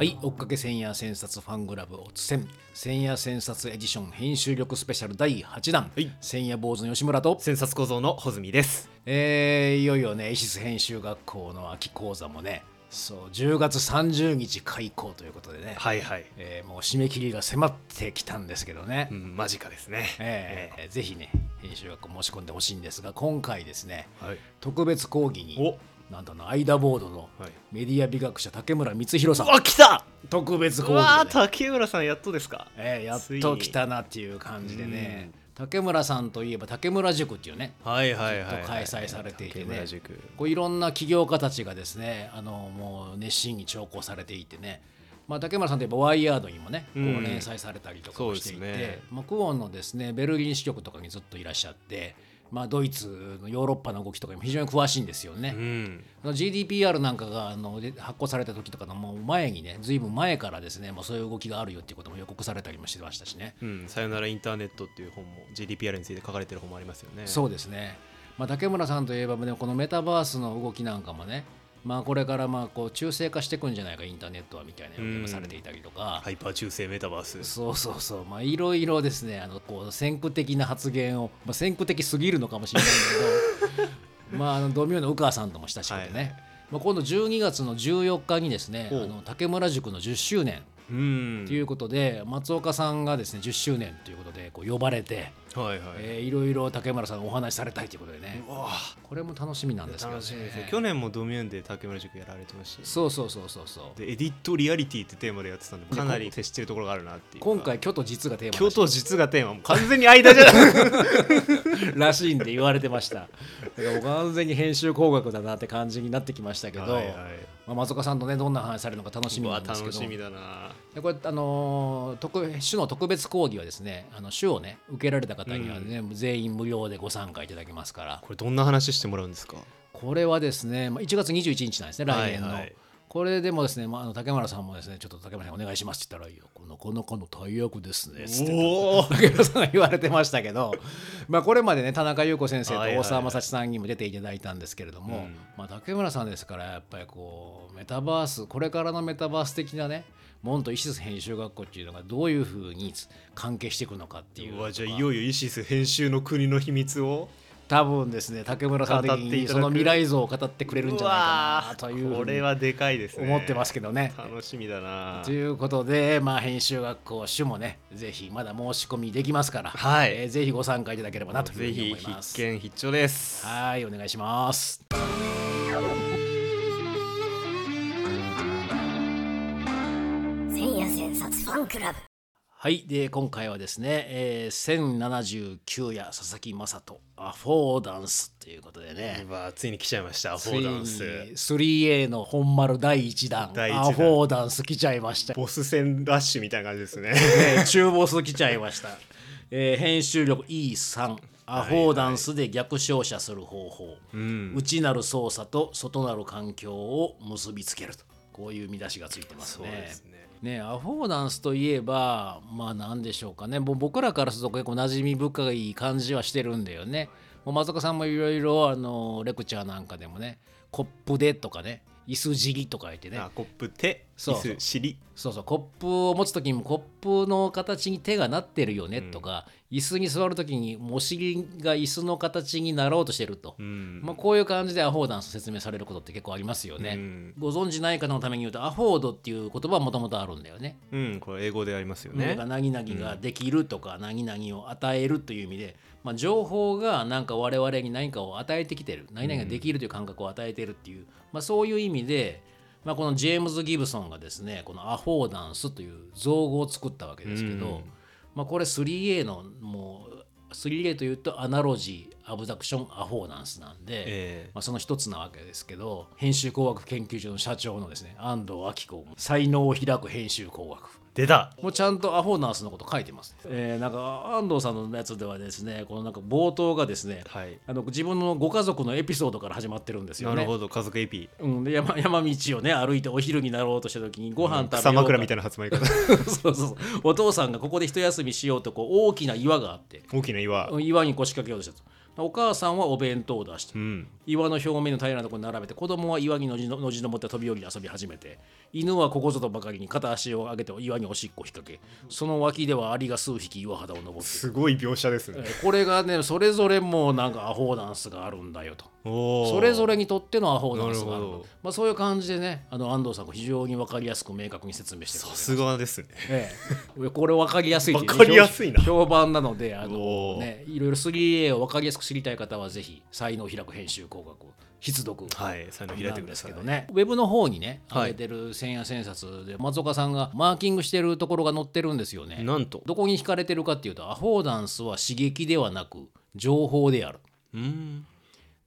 はい追っかけ千夜千冊ファングラブオツ戦千夜千冊エディション編集力スペシャル第8弾、はい。千夜坊主の吉村と、千冊小僧の穂積です。えーいよいよねイシス編集学校の秋講座もね。そう10月30日開講ということでね、はいはい、えーもう締め切りが迫ってきたんですけどね、うん、間近ですね。えー。ぜひね編集学校申し込んでほしいんですが今回ですねはい。特別講義におなんだなアイダボードのはい。メディア美学者竹村光弘さん。あ来た！特別講うわ竹村さんやっとですか？えーやっと来たなっていう感じでね。竹村さんといえば竹村塾っていうねはいはいはい、はい、開催されていてね。竹村塾。こういろんな起業家たちがですねあのもう熱心に聴講されていてね。まあ、竹村さんといえばワイヤードにもね、こう連載されたりとかもしていて、そうですね。まあ、クオンのですねベルリン支局とかにずっといらっしゃって、まあ、ドイツのヨーロッパの動きとかにも非常に詳しいんですよね。うん GDPR なんかがあので発行された時とかのもう前にねずいぶん前からですねもうそういう動きがあるよっていうことも予告されたりもしてましたしね。うん、さよならインターネットっていう本も GDPR について書かれてる本もありますよねそうですね、まあ、竹村さんといえば、ね、このメタバースの動きなんかもね、まあ、これからまあこう中性化していくんじゃないかインターネットはみたいな予言もされていたりとか、ハイパー中世メタバース。そうそうそう。まあいろいろですねあのこう先駆的な発言を、まあ、先駆的すぎるのかもしれないけど。まああのドミューの宇川さんとも親しくてね、はいまあ、今度12月の14日にですねあの竹村塾の10周年。うんということで、松岡さんがですね10周年ということでこう呼ばれて、はいはい、えーいろいろ竹村さんお話しされたいということでね。これも楽しみなんですけどね。去年もドミューンで竹村塾やられてましたしそうそうそうそうそう。でエディットリアリティってテーマでやってたんでかなり接してるところがあるなっていうか。今回虚と実がテーマ京都実がテーマもう完全に間じゃない。らしいんで言われてました。だからもう完全に編集工学だなって感じになってきましたけど、はいはいまあ、松岡さんとねどんな話されるのか楽しみなんですけど。楽しみだな。でこれあのー特種の特別講義はですねあの種をね受けられた方にはね、全員無料でご参加いただけますから。これどんな話してもらうんですか？これはですね、まあ、1月21日なんですね来年の、はいはいこれでもですね、まあ、あの竹村さんもですねちょっと竹村さんお願いしますって言ったらいいよこのこの子の大役ですねつって竹村さんが言われてましたけど、まあ、これまでね田中優子先生と大沢正知さんにも出ていただいたんですけれども、うん。まあ、竹村さんですからやっぱりこうメタバースこれからのメタバース的なねモンとイシス編集学校っていうのがどういうふうに関係していくのかっていううわじゃあいよいよイシス編集の国の秘密を多分ですね竹村さん的にその未来像を語ってくれるんじゃないかなというふうにこれはでかいですね思ってますけどね。楽しみだなということで、まあ、編集学校種もねぜひまだ申し込みできますから、はいえーぜひご参加いただければなというふうぜにひ思います。必見必聴ですはいお願いします。千夜千冊ファンクラブはい。で今回はですね、えー、1079夜佐々木雅人アフォーダンスということでね。ついに来ちゃいましたアフォーダンス。3A の本丸第1弾第一弾。アフォーダンス来ちゃいました。ボス戦ラッシュみたいな感じですね。ね、中ボス来ちゃいました、えー編集力 E3 アフォーダンスで逆照射する方法、うん。内なる操作と外なる環境を結びつけると。こういう見出しがついてますそうねですねねアフォーダンスといえばまあ何でしょうかね。もう僕らからすると結構馴染み深い感じはしてるんだよね。もう松岡さんもいろいろレクチャーなんかでもねコップでとかね椅子尻とか言ってね。あコップ手そうそう。椅子尻。そうそう。コップを持つ時にもコップの形に手がなってるよねとか、椅子に座る時にお尻が椅子の形になろうとしてると、うん。まあ、こういう感じでアフォーダンス説明されることって結構ありますよね、うん。ご存知ない方のために言うとアフォードっていう言葉はもともとあるんだよね。うんこれ英語でありますよね、何々ができるとか、何々を与えるという意味で、まあ、情報がなんか我々に何かを与えてきてる何々ができるという感覚を与えてるっていう、まあ、そういう意味で、まあ、このジェームズ・ギブソンがですねこのアフォーダンスという造語を作ったわけですけど、うん。まあ、これ 3A のもう 3A というとアナロジーアブダクションアフォーダンスなんで、ええ。まあ、その一つなわけですけど編集工学研究所の社長のですね安藤明子才能を開く編集工学出た。もうちゃんとアフォーナンスのこと書いてます、えーなんか安藤さんのやつではですねこのなんか冒頭がですね、はい。あの自分のご家族のエピソードから始まってるんですよね。なるほど家族エピ。うん、で山山道をね歩いてお昼になろうとした時にご飯食べようか、草枕みたいな発売方 そうそうそう。お父さんがここで一休みしようとこう大きな岩があって。大きな岩。岩に腰掛けようとしたと、まお母さんはお弁当を出してうん。岩の表面の平らなところに並べて子供は岩にのじののじ登って飛び降り遊び始めて犬はここぞとばかりに片足を上げて岩におしっこを引っ掛けその脇ではアリが数匹岩肌を登ってすごい描写ですね。えーこれがねそれぞれもうなんかアホーダンスがあるんだよとそれぞれにとってのアホーダンスがあるまあ、そういう感じでねあの安藤さんが非常に分かりやすく明確に説明してさすがですね。ええ、これ分かりやすい分 かりやすいな。評判なのであの、ね、いろいろ 3A を分かりやすく知りたい方はぜひ才能を開く編集工学を必読はい才能開いてください。けどね。ウェブの方にねはい。上げてる千夜千冊で松岡さんがマーキングしてるところが載ってるんですよね。なんと。どこに惹かれてるかっていうとアフォーダンスは刺激ではなく情報である。うん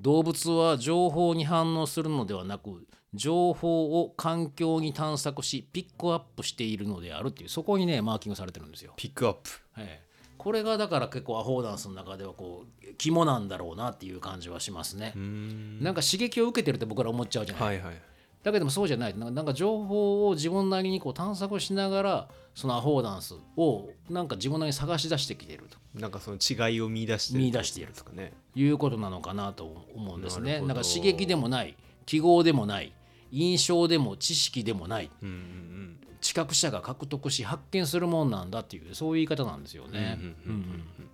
動物は情報に反応するのではなく情報を環境に探索しピックアップしているのであるっていうそこにねマーキングされてるんですよ。ピックアップ。ええ。これがだから結構アフォーダンスの中ではこう肝なんだろうなっていう感じはしますね。う。ん。なんか刺激を受けてるって僕ら思っちゃうじゃない、はいはい。だけどもそうじゃないなんかなんか情報を自分なりにこう探索しながらそのアフォーダンスをなんか自分なりに探し出してきているとなんかその違いを見出してる見出しているですかね。いうことなのかなと思うんですね。なんか刺激でもない記号でもない印象でも知識でもない。うんうん知覚者が獲得し発見するもんなんだっていうそういう言い方なんですよね。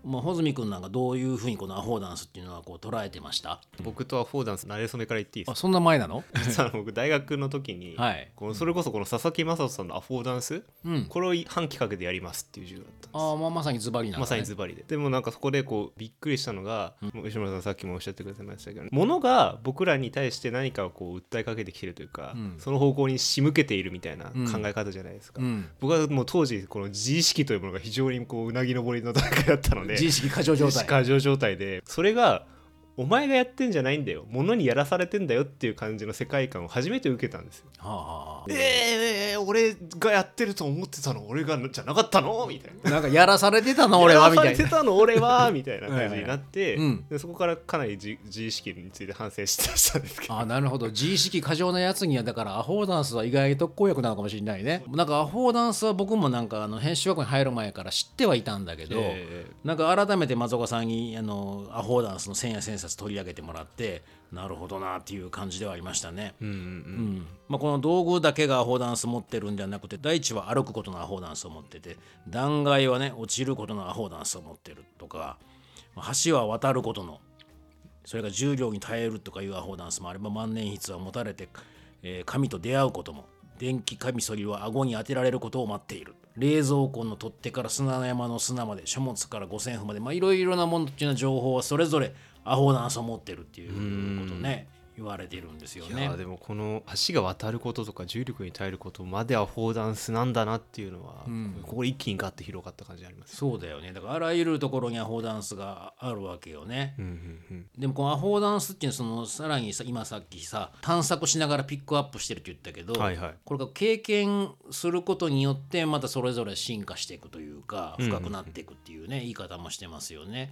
まあ穂積君なんかどういうふうにこのアフォーダンスっていうのはこう捉えてました？うん僕とはフォーダンス慣れ初めから言っていいですか？あそんな前なの？実は僕大学の時に、はい。このそれこそこの佐々木正人さんのアフォーダンス、うん。これを半企画でやりますっていう授業だったんです。あ、まあ、まさにズバリなね、まさにズバリで。でもなんかそこでこうびっくりしたのが、吉村さんさっきもおっしゃってくださいましたけど物が僕らに対して何かをこう訴えかけてきてるというか、うん。その方向に仕向けているみたいなうん。考え方じゃないですか、うん。僕はもう当時この自意識というものが非常にこううなぎ登りの段階だったので自意識過剰状態。過剰状態でそれがお前がやってんじゃないんだよ。物にやらされてんだよっていう感じの世界観を初めて受けたんですよ。はあはあえー、俺がやってると思ってたの？俺がじゃなかったの？みたいな。なんかやらされてたの？俺は？みたいな。やらされてたの？俺は？みたいな感じになって、うん。でそこからかなり自自意識について反省したんですけど。あなるほど。自意識過剰なやつにはだからアホーダンスは意外に特効薬なのかもしれないね。なんかアホーダンスは僕もなんかあの編集学校に入る前から知ってはいたんだけど、えなんか改めて松岡さんにあのアホーダンスの千夜千冊取り上げてもらってなるほどなっていう感じではありましたね。ーうんうん。うん。まあ、この道具だけがアホーダンス持ってるんじゃなくて大地は歩くことのアホーダンスを持ってて断崖はね落ちることのアホーダンスを持ってるとか橋は渡ることのそれが重量に耐えるとかいうアホーダンスもあれば万年筆は持たれて、えー神と出会うことも電気カミソリは顎に当てられることを待っている。冷蔵庫の取っ手から砂山の砂まで書物から五線譜までまあいろいろなものっていうような情報はそれぞれアホーダンスを持ってるっていうことをね言われてるんですよね。でもこの橋が渡ることとか重力に耐えることまではフォーダンスなんだなっていうのは、ん。ここで一気にガッて広がった感じありますそうだよね。だからあらゆるところにアホーダンスがあるわけよね。うんうんうん。でもこのアホーダンスっていうのはそのさらにさ今さっきさ探索しながらピックアップしてるって言ったけど、はいはい。これが経験することによってまたそれぞれ進化していくというかうん。深くなっていくっていうね、言い方もしてますよね。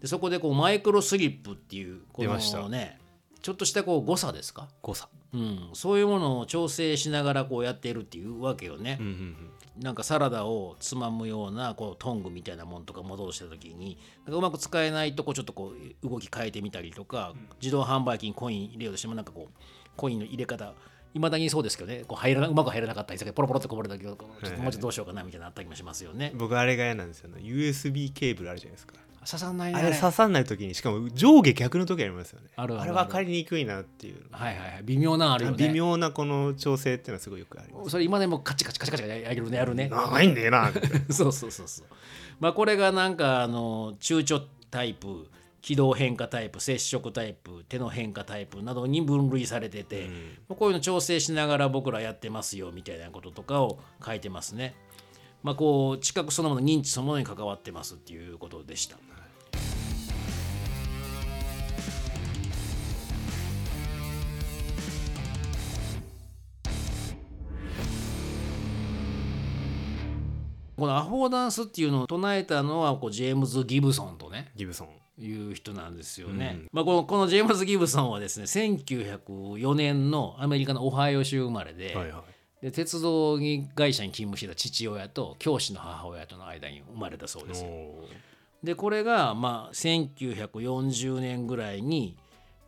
でそこでこうマイクロスリップっていうこのねちょっとしたこう誤差ですか、誤差。うん、そういうものを調整しながらこうやっているっていうわけよね。うんうんうん。なんかサラダをつまむようなこうトングみたいなものとか戻した時になんかうまく使えないとこうちょっとこう動き変えてみたりとか、自動販売機にコイン入れようとしてもなんかこうコインの入れ方いまだにそうですけどね。こう入らなうまく入らなかったりポロポロってこぼれたけどちょっともうちょっとどうしようかなみたいなのあったりもしますよね。僕あれが嫌なんですよ。ね USB ケーブルあるじゃないですか刺さんないねあれ刺さんない時にしかも上下逆の時ありますよねあるあるあるれ分かりにくいなっていうはいはいはい微妙なのあるよね。微妙なこの調整っていうのはすごいよくありますそれ今でもカチカチカチカチやるねやるね。長いんだよなそうそうそうそう。まあこれがなんかあの躊躇タイプ軌道変化タイプ接触タイプ手の変化タイプなどに分類されてて、まあこういうの調整しながら僕らやってますよみたいなこととかを書いてますね。まあこう知覚そのもの認知そのものに関わってますっていうことでした。このアフォーダンスっていうのを唱えたのはこうジェームズ・ギブソンとねギブソン。いう人なんですよね。うん。まあ、このこのジェームズ・ギブソンはですね1904年のアメリカのオハイオ州生まれで,、はいはい。で鉄道会社に勤務してた父親と教師の母親との間に生まれたそうです。でこれがまあ1940年ぐらいに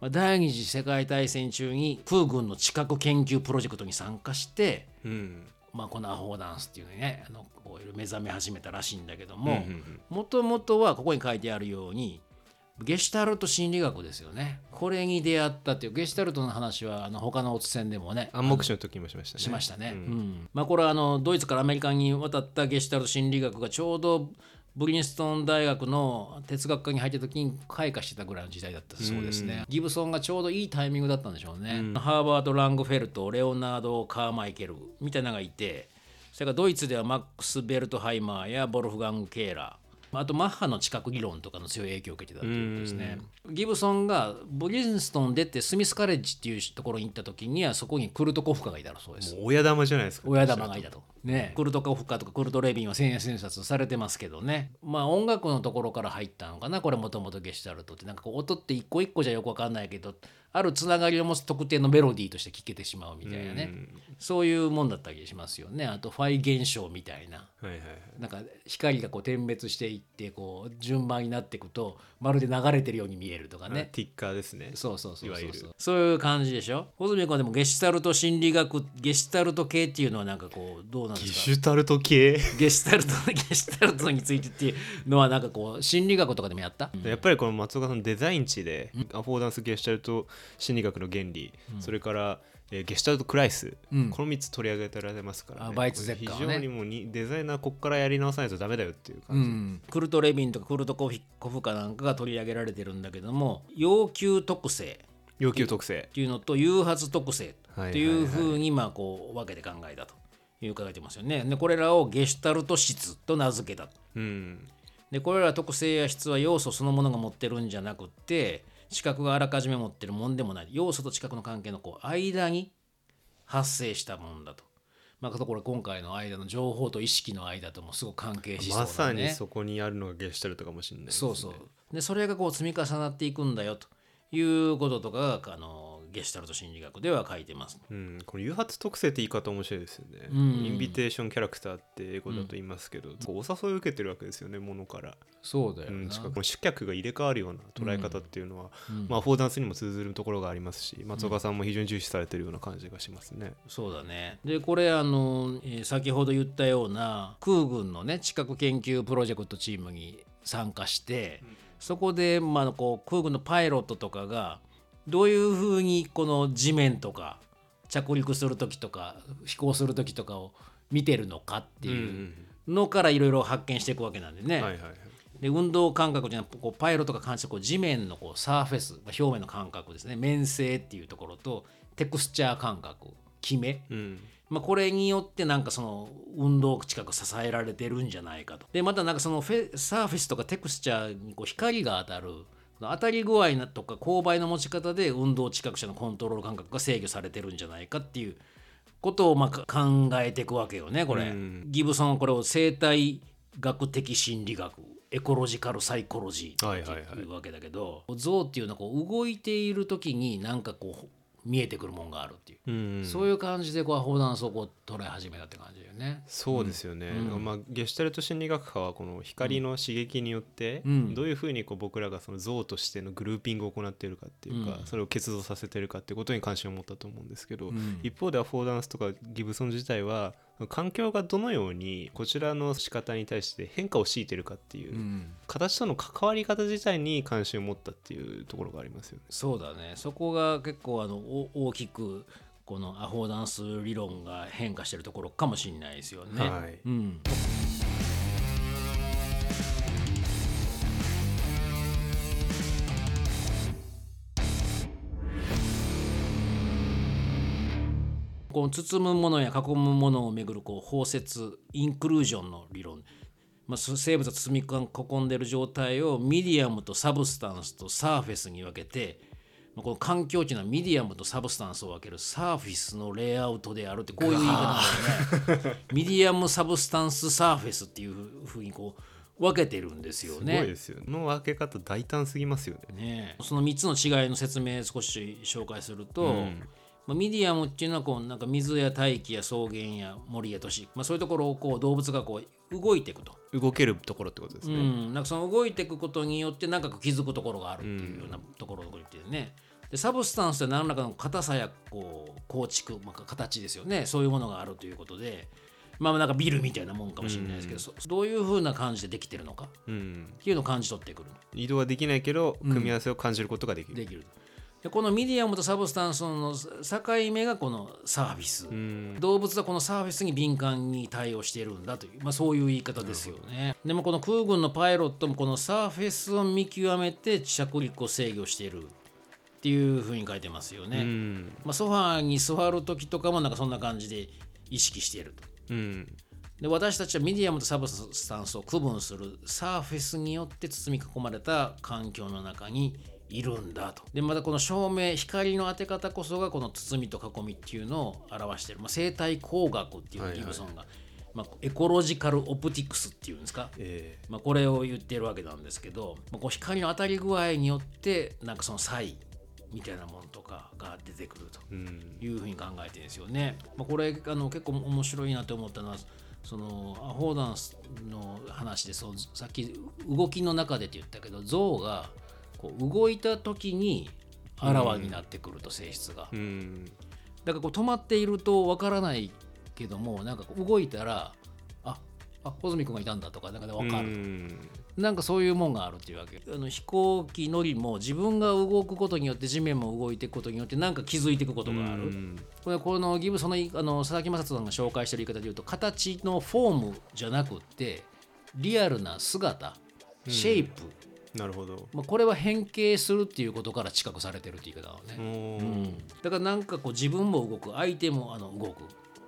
まあ第二次世界大戦中に空軍の地殻研究プロジェクトに参加して、うんまあ、このアホーダンスっていうのにねあのこう目覚め始めたらしいんだけどうんももともとはここに書いてあるようにゲシュタルト心理学ですよね。これに出会ったっていうゲシュタルトの話はあの他のおつせんでもね暗黙視の時もしましたね。しましたね。ううんん。まあ、これはあのドイツからアメリカに渡ったゲシュタルト心理学がちょうどブリンストン大学の哲学科に入った時に開花してたぐらいの時代だったそうですね。ギブソンがちょうどいいタイミングだったんでしょうね。ハーバード・ラングフェルトレオナード・カーマイケルみたいなのがいてそれからドイツではマックス・ベルトハイマーやボルフガング・ケーラーあとマッハの知覚理論とかの強い影響を受けてたということですね。ギブソンがブリンストン出てスミスカレッジっていうところに行った時にはそこにクルトコフカがいたらそうです。親玉じゃないですか親玉がいたと。ね、クルトコフカとかクルト・レビンは千円千冊されてますけどねまあ音楽のところから入ったのかなこれもともとゲシュタルトってなんかこう音って一個一個じゃよくわかんないけどあるつながりを持つ特定のメロディーとして聴けてしまうみたいなね。そういうもんだったりしますよね。あとファイ現象みたいな。はいはいはい。なんか光がこう点滅していってこう順番になっていくとまるで流れてるように見えるとかね。ティッカーですね。そうそうそうそうそう。そういう感じでしょ？穂積君はでもゲシュタルト心理学ゲシュタルト系っていうのはなんかこうどうなんでギすか？シュタルト系？ゲシュタルト ゲシュタルトについてっていうのはなんかこう心理学とかでもやった、やっぱりこの松岡さんのデザイン値で、アフォーダンスゲシュタルト心理学の原理、それから、えーゲシュタルトクライス、うん。この3つ取り上げられますから、ね、あバイツゼッカーはね。非常にもうにデザイナーここからやり直さないとダメだよっていう感じ、クルト・レビンとかクルト・コフィコフカなんかが取り上げられてるんだけども要求特性。要求特性。っていうのと誘発特性。はいっていうふうにまあこう分けて考えたという書いてますよね。でこれらをゲシュタルト質と名付けた。うん。でこれら特性や質は要素そのものが持ってるんじゃなくって知覚があらかじめ持ってるもんでもない。要素と知覚の関係のこう間に発生したもんだと。まあ、これ今回の間の情報と意識の間ともすごく関係しそうな、ね、まさにそこにあるのがゲシュタルトかもしれないね、そうそう。でそれがこう積み重なっていくんだよということとかがあのゲシュタルト心理学では書いてます。うん、この誘発特性って言い方面白いですよね、ん。インビテーションキャラクターって英語だと言いますけど、こうお誘いを受けてるわけですよねものから、そうだようん、なしかも主客が入れ替わるような捉え方っていうのは、まあ、フォーダンスにも通ずるところがありますし松岡さんも非常に重視されてるような感じがしますね、そうだね。でこれあの、えー先ほど言ったような空軍のね地殻研究プロジェクトチームに参加して、そこで、まあ、こう空軍のパイロットとかがどういうふうにこの地面とか着陸する時とか飛行する時とかを見てるのかっていうのからいろいろ発見していくわけなんでね。で運動感覚じゃなくてこうパイロットが感じう地面のこうサーフェスまあ表面の感覚ですね。面性っていうところとテクスチャー感覚決め、うん。まあ、これによってなんかその運動近く支えられてるんじゃないかと。でまたなんかそのフェサーフェスとかテクスチャーにこう光が当たる当たり具合なとか勾配の持ち方で運動知覚者のコントロール感覚が制御されてるんじゃないかっていうことをまあか考えていくわけよねこれ。うんギブソンはこれを生態学的心理学エコロジカルサイコロジーってはいはいはいいうわけだけど、象っていうのはこう動いている時になんかこう見えてくるもんがあるっていう、うん。そういう感じでこうアホダンスを捉え始めたって感じだよね。そうですよね、まあ、ゲシュタルト心理学派はこの光の刺激によってうん。どういうふうにこう僕らがその像としてのグルーピングを行っているかっていうか、うん。それを結動させているかっていうことに関心を持ったと思うんですけど、ん。一方ではフォーダンスとかギブソン自体は環境がどのようにこちらの仕方に対して変化を強いているかっていう、うん形との関わり方自体に関心を持ったっていうところがありますよね。そうだねそこが結構あのお大きくこのアホダンス理論が変化してるところかもしれないですよね。はいうんこの包むものや囲むものをめぐるこう包摂インクルージョンの理論、まあ、す生物が包み囲んでいる状態をミディアムと substance と surface に分けてまあこの環境っていうのはミディアムと substance を分ける surface のレイアウトであるってこういう言い方なんだよね medium substance surface っていうふうにこう分けてるんですよすごいね。ですよね。この分け方大胆すぎますよね。ねその3つの違いの説明少し紹介すると、うんまあ、ミディアムっていうのはこうなんか水や大気や草原や森や都市、まあ、そういうところをこう動物がこう動いていくと。動けるところってことですうね、ん、なんかその動いていくことによってなんか気づくところがあるっていうようなところを言ってるね。で substance って何らかの硬さやこう構築、まあ、形ですよね。そういうものがあるということで。まあなんかビルみたいなもんかもしれないですけど、そどういうふうな感じでできてるのか。うん、っていうのを感じ取ってくる移動はできないけど組み合わせを感じることができる、できるでこのミディアムと substance の境目がこの surface、うん。動物はこの surface に敏感に対応しているんだという、まあ、そういう言い方ですよね。でもこの空軍のパイロットもこのサーフェスを見極めて着陸を制御しているっていうふうに書いてますよね、うん。まあ、ソファーに座る時とかもなんかそんな感じで意識していると。うん。で私たちはミディアムと substance を区分する surface によって包み囲まれた環境の中にいるんだと。でまたこの照明光の当て方こそがこの包みと囲みっていうのを表している、まあ、生態工学っていうはいはいギブソンが、まあ、エコロジカルオプティクスっていうんですか、えまあ、これを言ってるわけなんですけど、まあ、こう光の当たり具合によってなんかその差異みたいなものとかが出てくると。いうふうに考えてるんですよね。まあ、これあの結構面白いなと思ったのはそのアホーダンスの話でそうさっき動きの中でって言ったけど象がこう動いた時にあらわになってくると性質が。うん。だからこう止まっているとわからないけどもなんかこう動いたらああ穂積君がいたんだとかなんかで分かる。うん。なんかそういうもんがあるっていうわけ。あの飛行機乗りも自分が動くことによって地面も動いていくことによってなんか気づいていくことがある、うん。これこのギブソンのあの佐々木正人さんが紹介してる言い方で言うと形のフォームじゃなくってリアルな姿シェイプ、なるほど。まあ、これは変形するっていうことから知覚されてるって言い方なのおね、ー。うん。だからなんかこう自分も動く。相手もあの動く。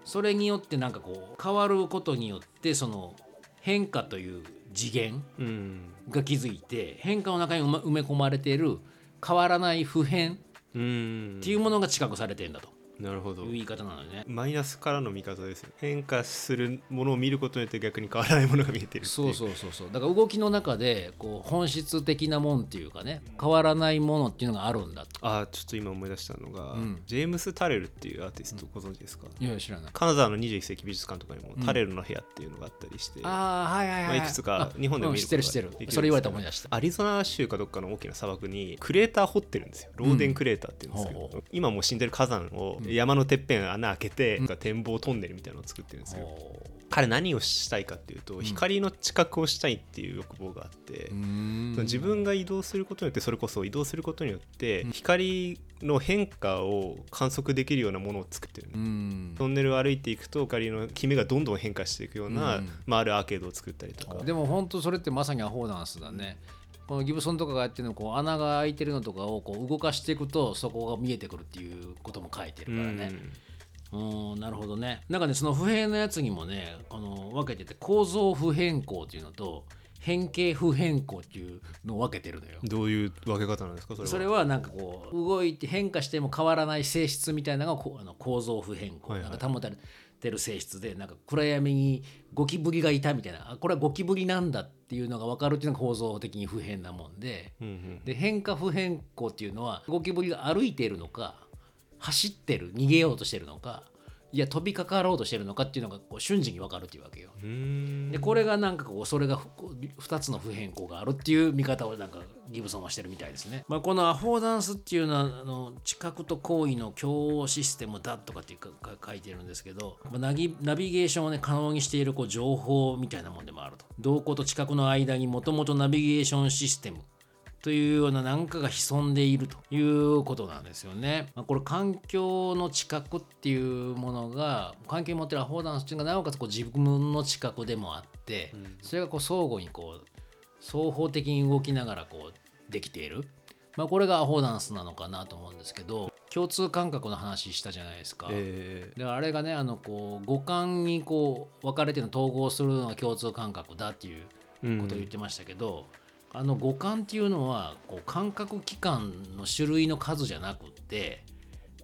それによってなんかこう変わることによってその変化という次元うん。が気づいて変化の中に埋め込まれている変わらない普遍うん。っていうものが知覚されてるんだとなるほど。いう言い方なのね。マイナスからの見方ですよ変化するものを見ることによって逆に変わらないものが見えてるそうそうそうそう。だから動きの中でこう本質的なもんっていうかね変わらないものっていうのがあるんだと。あーちょっと今思い出したのが、ん。ジェームス・タレルっていうアーティストご存知ですか、いや知らない。金沢の21世紀美術館とかにも、タレルの部屋っていうのがあったりしてああはいはいはい、まあいくつか日本でもうん見る知ってる知ってることができるんですけどそれ言われたら思い出した。アリゾナ州かどっかの大きな砂漠にクレーター掘ってるんですよ。ローデンクレーターっていうんですけど、ほうほ今もう死んでる火山を山のてっぺん穴開けて、なんか展望トンネルみたいなのを作ってるんですよ、お彼何をしたいかっていうと、光の知覚をしたいっていう欲望があって、ーうーん。自分が移動することによってそれこそ移動することによって光の変化を観測できるようなものを作ってる、うーん。トンネルを歩いていくと光のキメがどんどん変化していくような、うん。まあ、あるアーケードを作ったりとか。でも本当それってまさにアホーダンスだねこのギブソンとかがやってるのこう穴が開いてるのとかをこう動かしていくとそこが見えてくるっていうことも書いてるからね、うん、なるほどね。なんかね、その不変のやつにもね、この分けてて、構造不変更っていうのと、変形不変更っていうのを分けてるのよ。どういう分け方なんですか？それは。それはなんかこう動いて変化しても変わらない性質みたいなのがこうあの構造不変更、なんか保たれてる性質でなんか暗闇にゴキブリがいたみたいなあこれはゴキブリなんだっていうのが分かるっていうのが構造的に不変なもんでうんうん。で変化不変更っていうのはゴキブリが歩いているのか走ってる逃げようとしてるのかいや飛びかかろうとしてるのかっていうのがこう瞬時に分かるっていうわけよ。でこれがなんかこうそれがこう2つの不変更があるっていう見方をなんかギブソンはしてるみたいですね。まあ、このアフォーダンスっていうのはあの知覚と行為の共応システムだとかっていうかか書いてるんですけど、まあ、ナギナビゲーションをね可能にしているこう情報みたいなもんでもあると。動向と知覚の間にもともとナビゲーションシステムというような何かが潜んでいるということなんですよね。まあ、これ環境の知覚っていうものが環境に持ってるアフォーダンスっていうのがなおかつこう自分の知覚でもあって、それがこう相互にこう双方的に動きながらこうできている。まあ、これがアフォーダンスなのかなと思うんですけど共通感覚の話したじゃないですか。えであれがねあのこう五感にこう分かれてるの統合するのが共通感覚だっていうーことを言ってましたけど、あの五感っていうのはこう感覚器官の種類の数じゃなくって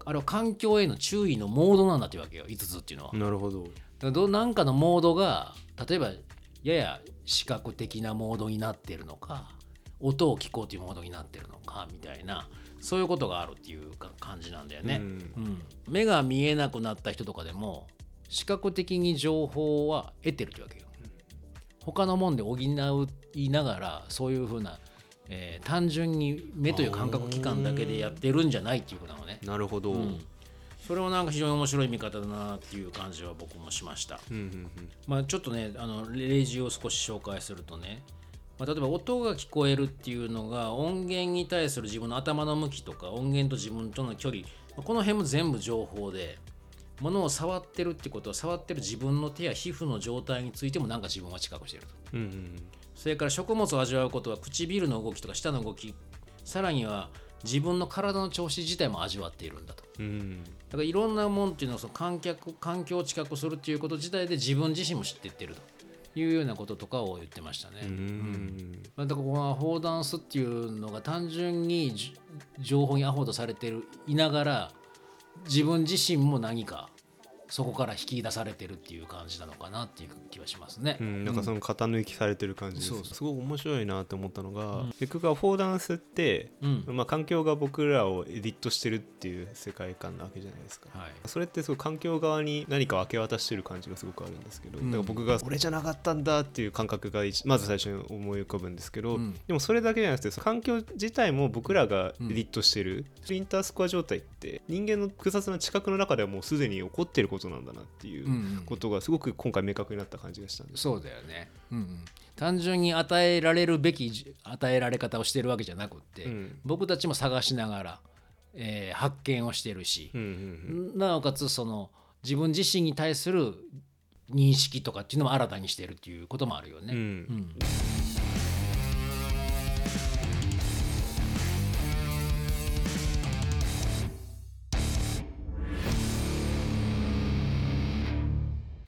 あれは環境への注意のモードなんだっていうわけよ5つっていうのは。なるほどどなんかのモードが例えばやや視覚的なモードになってるのか音を聞こうというモードになってるのかみたいなそういうことがあるっていうか感じなんだよね。うんうん目が見えなくなった人とかでも視覚的に情報は得てるってわけよ。他のもんで補いながらそういうふうな、えー単純に目という感覚器官だけでやってるんじゃないっていうことなのね。なるほど、うん。うんそれもなんか非常に面白い見方だなっていう感じは僕もしました。うんうんまあ、ちょっとねあの例示を少し紹介するとね、まあ、例えば音が聞こえるっていうのが音源に対する自分の頭の向きとか音源と自分との距離まあこの辺も全部情報で物を触ってるってことは触ってる自分の手や皮膚の状態についてもなんか自分は知覚してると。うんうんそれから食物を味わうことは唇の動きとか舌の動きさらには自分の体の調子自体も味わっているんだと。うん。だからいろんなもんっていうのをその観客環境を知覚するっていうこと自体で自分自身も知っていってると。いうようなこととかを言ってましたね。うん。うん。まあだからこのアホーダンスっていうのが単純にじ情報にアホードされてるいながら自分自身も何かそこから引き出されてるっていう感じなのかなっていう気はしますね。うん、なんかその型抜きされてる感じです、そうそう。すごく面白いなって思ったのが、結局アフォーダンスって、うん。まあ、環境が僕らをエディットしてるっていう世界観なわけじゃないですか、はい。それってすごい環境側に何かを明け渡してる感じがすごくあるんですけど、うん。だから僕が俺じゃなかったんだっていう感覚が一まず最初に思い浮かぶんですけど、うん。でもそれだけじゃなくて環境自体も僕らがエディットしてる、スインタースコア状態って人間の複雑な知覚の中ではもうすでに起こってることなんだなっていうことがすごく今回明確になった感じがしたんです。そうだよね、うんうん、単純に与えられるべきじ与えられ方をしてるわけじゃなくって、うん。僕たちも探しながら、えー発見をしてるしう、んうんうん。なおかつその自分自身に対する認識とかっていうのも新たにしてるっていうこともあるよね。うん。うん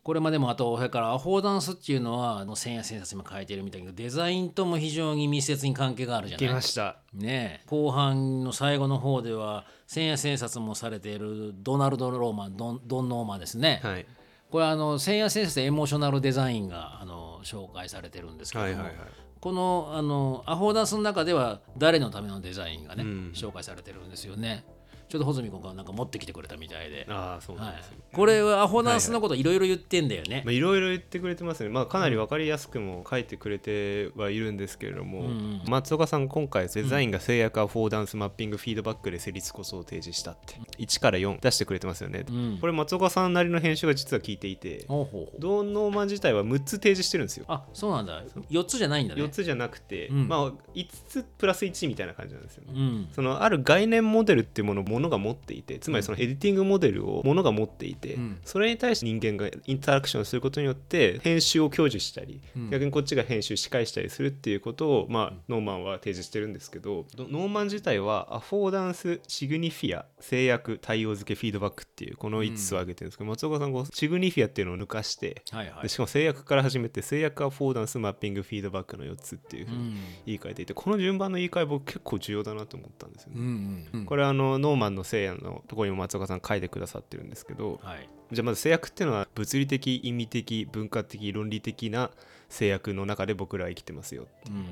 これまでもあとそれからアフォーダンスっていうのはあの千夜千冊にも書いてるみたいにデザインとも非常に密接に関係があるじゃない来ましたねえ後半の最後の方では千夜千冊もされているドナルド・ローマンドンドン・ノーマンですね、はい。これあの千夜千冊でエモーショナルデザインがあの紹介されてるんですけども、はいはいはい。このあのアフォーダンスの中では誰のためのデザインがね、うん。紹介されてるんですよねちょっと穂積君がなんか持ってきてくれたみたいで、ああそうなんはいですよ、これはアフォースのこといろいろ言ってんだよね、まあい。ろいろ言ってくれてますね、まあ、かなり分かりやすくも書いてくれてはいるんですけれども、ん松岡さん今回デザインが制約アフォーダンスマッピングフィードバックで成立こそを提示したって。1から4出してくれてますよね、うん。これ松岡さんなりの編集が実は聞いていてドーン・ノーマン自体は6つ提示してるんですよ。あそうなんだ。4つじゃないんだね。4つじゃなくて、うん。まあ5つプラス1みたいな感じなんですよね、うん。そのある概念モデルっていうものをものが持っていてつまりそのエディティングモデルをものが持っていて、うん。それに対して人間がインタラクションすることによって編集を享受したり、うん。逆にこっちが編集し返したりするっていうことを、まあ、ノーマンは提示してるんですけどどノーマン自体はアフォーダンスシグニフィア制約対応付けフィードバックっていうこの5つを挙げてるんですけど、松岡さんこうシグニフィアっていうのを抜かしてはいはい。でしかも制約から始めて制約アフォーダンスマッピングフィードバックの4つっていうふうにうん。言い換えていてこの順番の言い換え僕結構重要だなと思ったんですよね。うんうんうん。これはあのノーマンの聖夜のところにも松岡さん書いてくださってるんですけどはい。じゃあまず制約っていうのは物理的意味的文化的論理的な制約の中で僕らは生きてますよ。うん。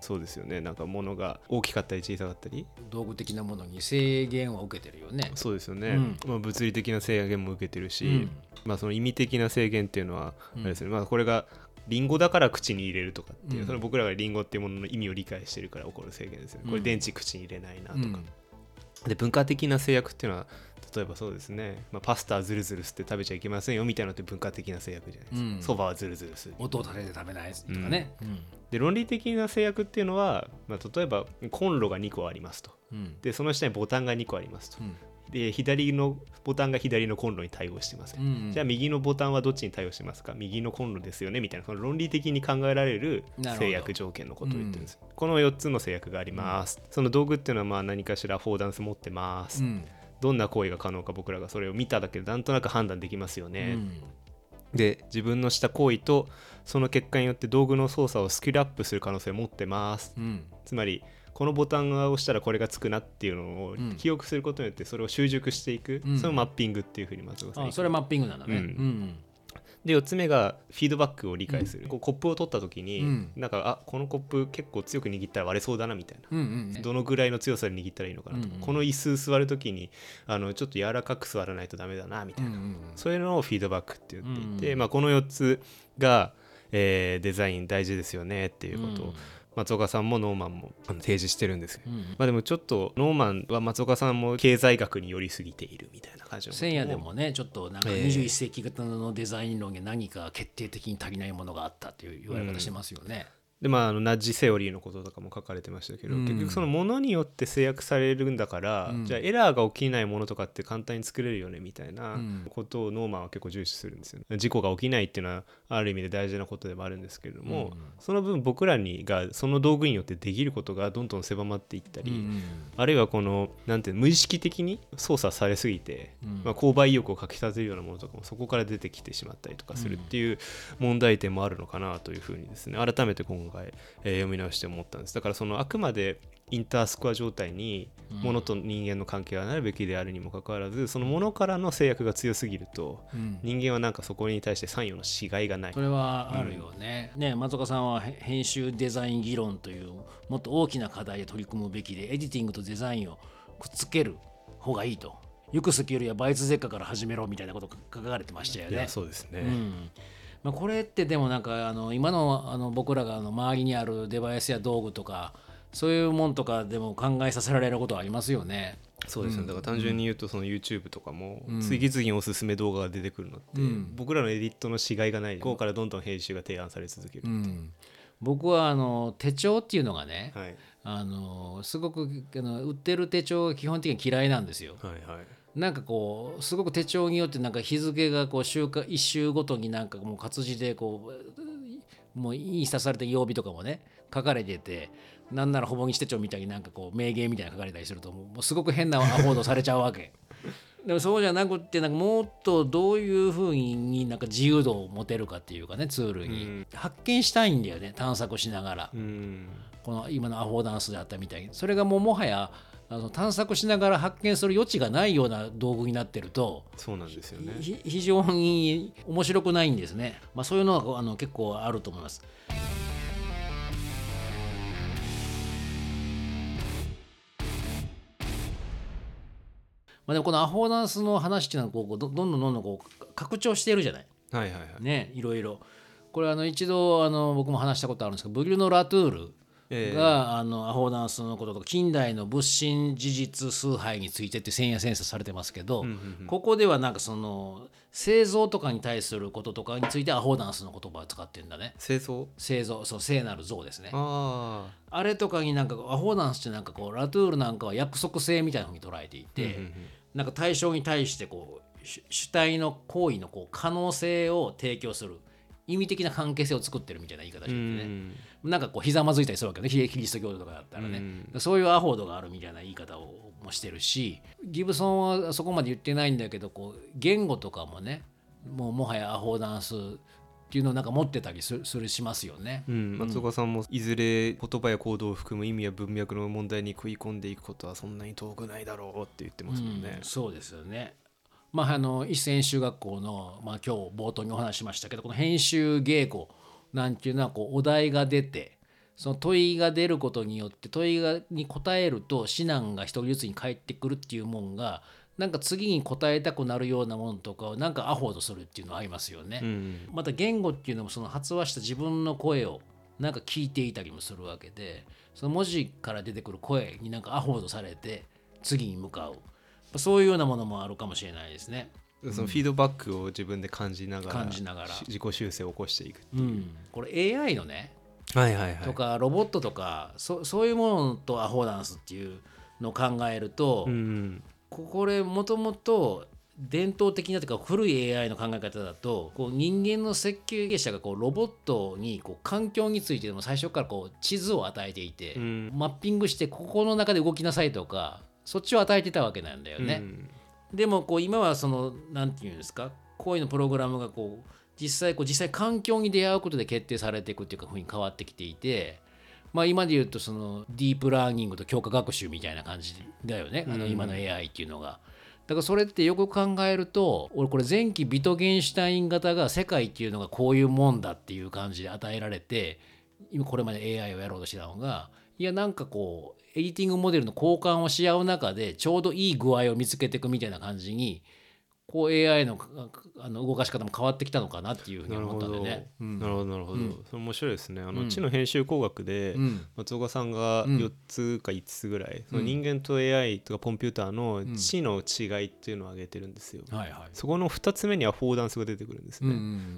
そうですよね。なんか物が大きかったり小さかったり。道具的なものに制限を受けてるよね。そうですよね、うん。まあ、物理的な制限も受けてるし、うん。まあ、その意味的な制限っていうのはあれですね、まあ、これがリンゴだから口に入れるとかっていう、うん。その僕らがリンゴっていうものの意味を理解してるから起こる制限ですよね。これうん。電池口に入れないなとか、うんで文化的な制約っていうのは例えばそうですね、まあ、パスタはズルズル吸って食べちゃいけませんよみたいなのって文化的な制約じゃないですか。うん。そば、はズルズル吸う音を立てて食べないとかね。で論理的な制約っていうのは、まあ、例えばコンロが2個ありますと。うん。でその下にボタンが2個ありますと。うんで左のボタンが左のコンロに対応してません、うん。じゃあ右のボタンはどっちに対応してますか？右のコンロですよね？みたいなその論理的に考えられる制約条件のことを言ってるんです、この4つの制約があります、その道具っていうのはまあ何かしらフォーダンス持ってます、うん。どんな行為が可能か僕らがそれを見ただけでなんとなく判断できますようね、ん。で自分のした行為とその結果によって道具の操作をスキルアップする可能性を持ってます。うん。つまりこのボタンを押したらこれがつくなっていうのをうん。記憶することによってそれを習熟していく、うん。そのマッピングっていうふうに松岡さんあそれはマッピングなんだね。うん。うんで4つ目がフィードバックを理解する、こうコップを取った時に、うん。なんかあこのコップ結構強く握ったら割れそうだなみたいな、うんうんどのぐらいの強さで握ったらいいのかなとか、うんうんこの椅子座る時にあのちょっと柔らかく座らないとダメだなみたいな、うんうんそういうのをフィードバックって言っていて、うんまあ、この4つが、えーデザイン大事ですよねっていうこと。を、松岡さんもノーマンも提示してるんですけど、うん。まあでもちょっとノーマンは松岡さんも経済学に寄りすぎているみたいな感じのこと千夜でもねちょっとなんかええ。21世紀型のデザイン論に何か決定的に足りないものがあったっていう言われ方してますよね。でまああのナッジセオリーのこととかも書かれてましたけど、うん。結局そのものによって制約されるんだから、うん。じゃあエラーが起きないものとかって簡単に作れるよねみたいなうん。ことをノーマンは結構重視するんですよね。事故が起きないっていうのはある意味で大事なことでもあるんですけれども、うん。その分僕らにがその道具によってできることがどんどん狭まっていったり、うん。あるいはこのなんていうの無意識的に操作されすぎて、うん。まあ、購買意欲をかきたてるようなものとかもそこから出てきてしまったりとかするっていう問題点もあるのかなというふうにですね改めて今回、えー読み直して思ったんです。だからそのあくまでインタースコア状態に物と人間の関係がなるべきであるにもかかわらずその物からの制約が強すぎるとうん。人間はなんかそこに対して関与のしがいがない。それはあるよね。ね松岡さんはへ編集デザイン議論というもっと大きな課題で取り組むべきでエディティングとデザインをくっつける方がいいと。ユクスキよりはバイツゼッカから始めろみたいなこと書かれてましたよね。いや。そうですね、うんまあ、これってでもなんかあの今のあの僕らがあの周りにあるデバイスや道具とかそういうもんとかでも考えさせられることはありますよね。そうですね、だから単純に言うとその YouTube とかもうん。次々におすすめ動画が出てくるのって、うん。僕らのエディットのしがいがない。ここからどんどん編集が提案され続ける、う。ん、僕はあの手帳っていうのがね、はい、あのすごくあの売ってる手帳が基本的に嫌いなんですよ。はいはいなんかこうすごく手帳によってなんか日付がこう週間1週ごとになんかもう活字でこうもう印刷された曜日とかもね書かれててなんならほぼ日手帳みたいになんかこう名言みたいなの書かれたりするともうすごく変なアホードされちゃうわけ。でもそうじゃなくってなんかもっとどういうふうになんか自由度を持てるかっていうかねツールに、うん発見したいんだよね探索しながら。うんこの今のアフォーダンスであったみたいにそれがもうもはやあの探索しながら発見する余地がないような道具になってるとそうなんですよねひ非常に面白くないんですね、まあ、そういうのがあの結構あると思います。まあ、でもこのアフォーダンスの話っていうのはこうどんどんどんどんこう拡張してるじゃない。はいはいはい、ねいろいろ。これあの一度あの僕も話したことあるんですけどブリュノ・ラトゥールええ。が、あのアフォーダンスのこととか近代の物心事実崇拝についてって千夜センサされてますけど、うんうんうん。ここではなんかその製造とかに対することとかについてアフォーダンスの言葉を使ってるんだね。清掃製造そう聖なる像ですね。ああ。れとかになんかアフォーダンスってなんかこうラトゥールなんかは約束性みたいなふうに捉えていあ、て、うんうんうん。なんか対象に対してこう主主体の行為のこう可能性を提供する意味的な関係性を作ってるみたいな言い方しててね、なんかこうひざまずいたりするわけねキリスト教徒とかだったらね、そういうアホードがあるみたいな言い方をもしてるしギブソンはそこまで言ってないんだけどこう言語とかもねもうもはやアホーダンスっていうのをなんか持ってたりするするしますよね。うん、松岡さんもいずれ言葉や行動を含む意味や文脈の問題に食い込んでいくことはそんなに遠くないだろうって言ってますもんねうん。そうですよね。まあ、あの一斉編集学校の、まあ、今日冒頭にお話ししましたけどこの編集稽古なんていうのはこうお題が出てその問いが出ることによって問いがに答えると指南が一人ずつに返ってくるっていうもんがなんか次に答えたくなるようなものとかをなんかアホードするっていうのはありますよね。うんまた言語っていうのもその発話した自分の声をなんか聞いていたりもするわけでその文字から出てくる声になんかアホードされて次に向かうそういうようなものもあるかもしれないですね。そのフィードバックを自分で感じながら感じながら。し自己修正を起こしていくう。ん、これ AI のね。はいはいはい。とかロボットとかそそういうものとアホーダンスっていうのを考えると、うんここれもともと伝統的なというか古い AI の考え方だとこう人間の設計者がこうロボットにこう環境についてでも最初からこう地図を与えていて、うん。マッピングしてここの中で動きなさいとかそっちを与えてたわけなんだよね。うんでもこう今はその何て言うんですかこういうのプログラムがこう実際こう実際環境に出会うことで決定されていくっていうかふうに変わってきていて。まあ、今で言うとそのディープラーニングと強化学習みたいな感じだよねあの今の AI っていうのが。だからそれってよく考えると俺これ前期ビトゲンシュタイン型が世界っていうのがこういうもんだっていう感じで与えられて今これまで AI をやろうとしてたのがいやなんかこうエディティングモデルの交換をし合う中でちょうどいい具合を見つけていくみたいな感じにこう AI のあの動かし方も変わってきたのかなっていうふうに思ったんでね。うん。なるほどなるほど、うん。それ面白いですね。あの、うん。知の編集工学で、うん。松岡さんがうん4つか5つぐらい、そのうん人間と AI とかコンピューターのん。知の違いっていうのを挙げてるんですよ、はいはい。そこの2つ目にアフォーダンスが出てくるんですうんう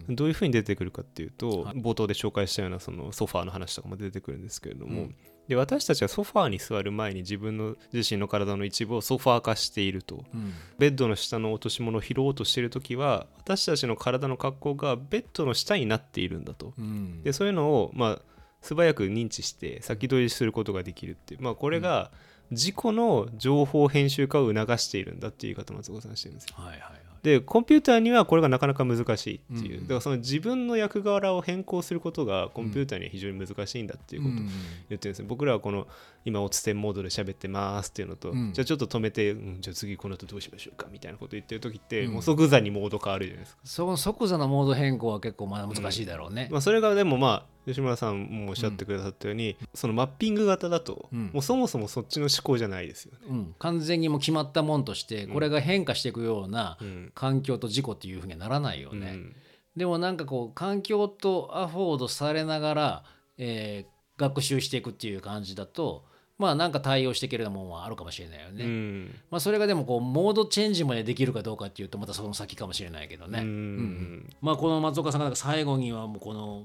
ね、ん。どういうふうに出てくるかっていうと、はい。冒頭で紹介したようなそのソファーの話とかも出てくるんですけれども、うんで私たちはソファーに座る前に自分の自身の体の一部をソファー化していると。うん。ベッドの下の落とし物を拾おうとしている時は私たちの体の格好がベッドの下になっているんだと。うん。でそういうのをまあ素早く認知して先取りすることができるっていうまあこれが自己の情報編集化を促しているんだっていう言い方を松岡さんはしてるんですよ。はいはいはい。でコンピューターにはこれがなかなか難しいっていう、うんだからその自分の役柄を変更することがコンピューターには非常に難しいんだっていうことをうん言ってるんですよ、僕らはこの今落ち点モードで喋ってますっていうのと、うん。じゃあちょっと止めて、うんじゃあ次この後どうしましょうかみたいなこと言ってる時って、うん。もう即座にモード変わるじゃないですか、その即座のモード変更は結構まだ難しいだろうね。まあ、それがでもまあ吉村さんもおっしゃってくださったように、そのマッピング型だと、うん。もうそもそもそっちの思考じゃないですよね、うん、完全にもう決まったもんとしてこれが変化していくようなうん。環境と事故っていうふうにはならないよね。うん。でもなんかこう環境とアフォードされながら、えー学習していくっていう感じだとまあなんか対応していけるようなもんはあるかもしれないよね。うんまあそれがでもこうモードチェンジまでできるかどうかっていうとまたその先かもしれないけどね。うんうんまあこの松岡さんがなんか最後にはもうこの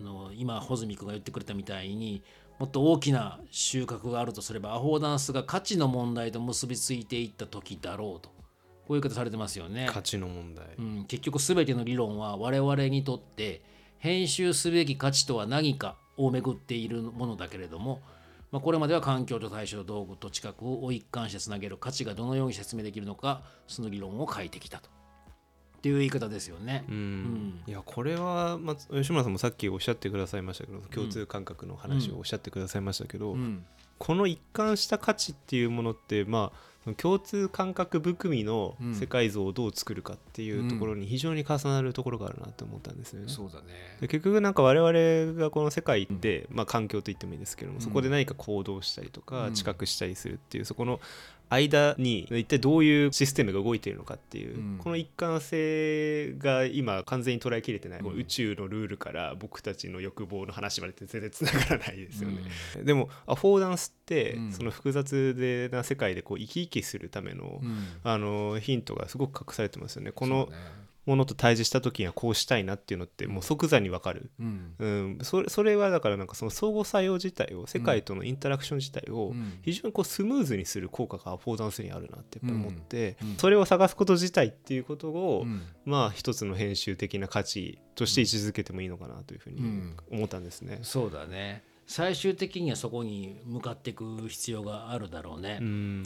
あの今穂積君が言ってくれたみたいにもっと大きな収穫があるとすればアフォーダンスが価値の問題と結びついていった時だろうとこういう言い方されてますよね。価値の問題、うん、結局全ての理論は我々にとって編集すべき価値とは何かをめぐっているものだけれども、まあ、これまでは環境と対象道具と知覚を一貫してつなげる価値がどのように説明できるのかその理論を書いてきたと。っていう言い方ですよね。うん。いやこれは、まあ、吉村さんもさっきおっしゃってくださいましたけど共通感覚の話をおっしゃってくださいましたけど、うん。この一貫した価値っていうものってまあ共通感覚含みのうん。世界像をどう作るかっていうところに非常に重なるところがあるなと思ったんですよね。そうだね。で結局なんか我々がこの世界って、まあ、環境と言ってもいいですけども、そこで何か行動したりとかうん。知覚したりするっていうそこの間に一体どういうシステムが動いているのかっていう、うん。この一貫性が今完全に捉えきれてない、うん。宇宙のルールから僕たちの欲望の話までって全然つながらないですよね。でもアフォーダンスって、うん。その複雑でな世界でこう生き生きするための,、うん。あのヒントがすごく隠されてますよね。このものと対峙した時にはこうしたいなっていうのってもう即座に分かる。うんうん、それそれはだからなんかその相互作用自体を世界とのインタラクション自体をうん非常にこうスムーズにする効果がアフォーダンスにあるなってやっぱり思って、うんうんそれを探すこと自体っていうことを、うんまあ一つの編集的な価値として位置づけてもいいのかなというふうにうん思ったんですね。そうだね。最終的にはそこに向かっていく必要があるだろうね。うん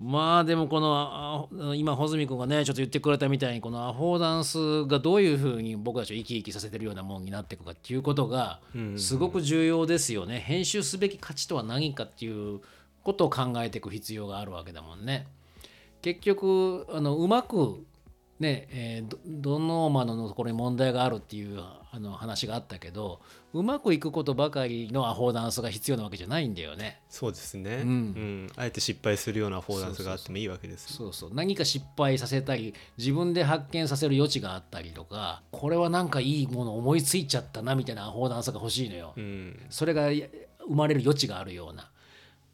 まあでもこのあ今穂積君がねちょっと言ってくれたみたいにこのアフォーダンスがどういうふうに僕たちを生き生きさせてるようなもんになっていくかっていうことがうんすごく重要ですよね。編集すべき価値とは何かっていうことを考えていく必要があるわけだもんね。結局あのうまくねえードドノーマンのところに問題があるっていうあの話があったけどうまくいくことばかりのアフォーダンスが必要なわけじゃないんだよね。そうですね、うんうんあえて失敗するようなアフォーダンスがあってもいいわけです。そうそう何か失敗させたり自分で発見させる余地があったりとかこれはなんかいいもの思いついちゃったなみたいなアフォーダンスが欲しいのよ。うんそれが生まれる余地があるような。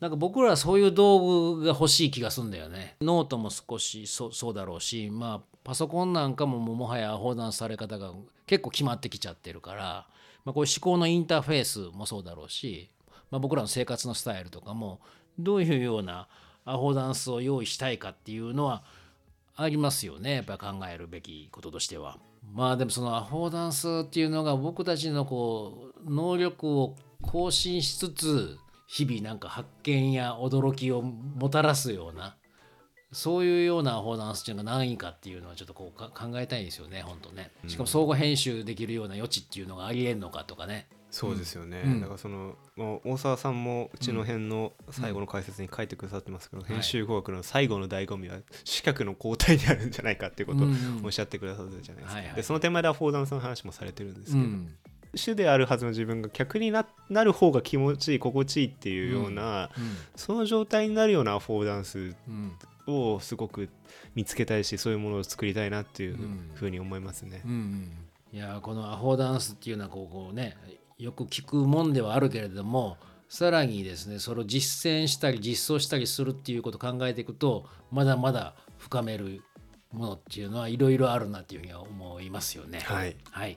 なんか僕らはそういう道具が欲しい気がするんだよね。ノートも少しそそうだろうし、まあパソコンなんかももはやアフォーダンスされ方が結構決まってきちゃってるから、まあ、こういう思考のインターフェースもそうだろうし、まあ、僕らの生活のスタイルとかもどういうようなアフォーダンスを用意したいかっていうのはありますよねやっぱ考えるべきこととしては。まあでもそのアフォーダンスっていうのが僕たちのこう能力を更新しつつ日々なんか発見や驚きをもたらすようなそういうようなアフォーダンスっていうのが何かっていうのはちょっとこうか考えたいですよね本当ね。しかも相互編集できるような余地っていうのがありえんのかとかね。そうですよね、うん。だからその大沢さんもうちの辺の最後の解説に書いてくださってますけど、編集語学の最後の醍醐味は視覚の交代にあるんじゃないかっていうことをうんうんおっしゃってくださったじゃないですか、でその手前でアフォーダンスの話もされてるんですけど、うん主であるはずの自分が客にななる方が気持ちいい心地いいっていうような、うんその状態になるようなアフォーダンスうん。をすごく見つけたいしそういうものを作りたいなっていううん。ふうに思いますね。うんうん。いやこのアフォーダンスっていうのはこうこうねよく聞くもんではあるけれどもさらにですねそれを実践したり実装したりするっていうことを考えていくとまだまだ深めるものっていうのはいろいろあるなっていうふうには思いますよね。はい、はい、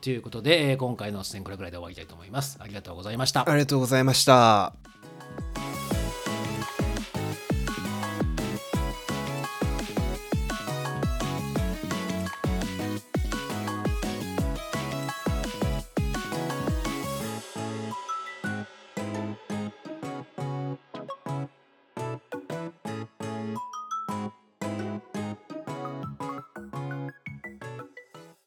ということで、えー、今回の出演これぐらいで終わりたいと思います。ありがとうございました。ありがとうございました。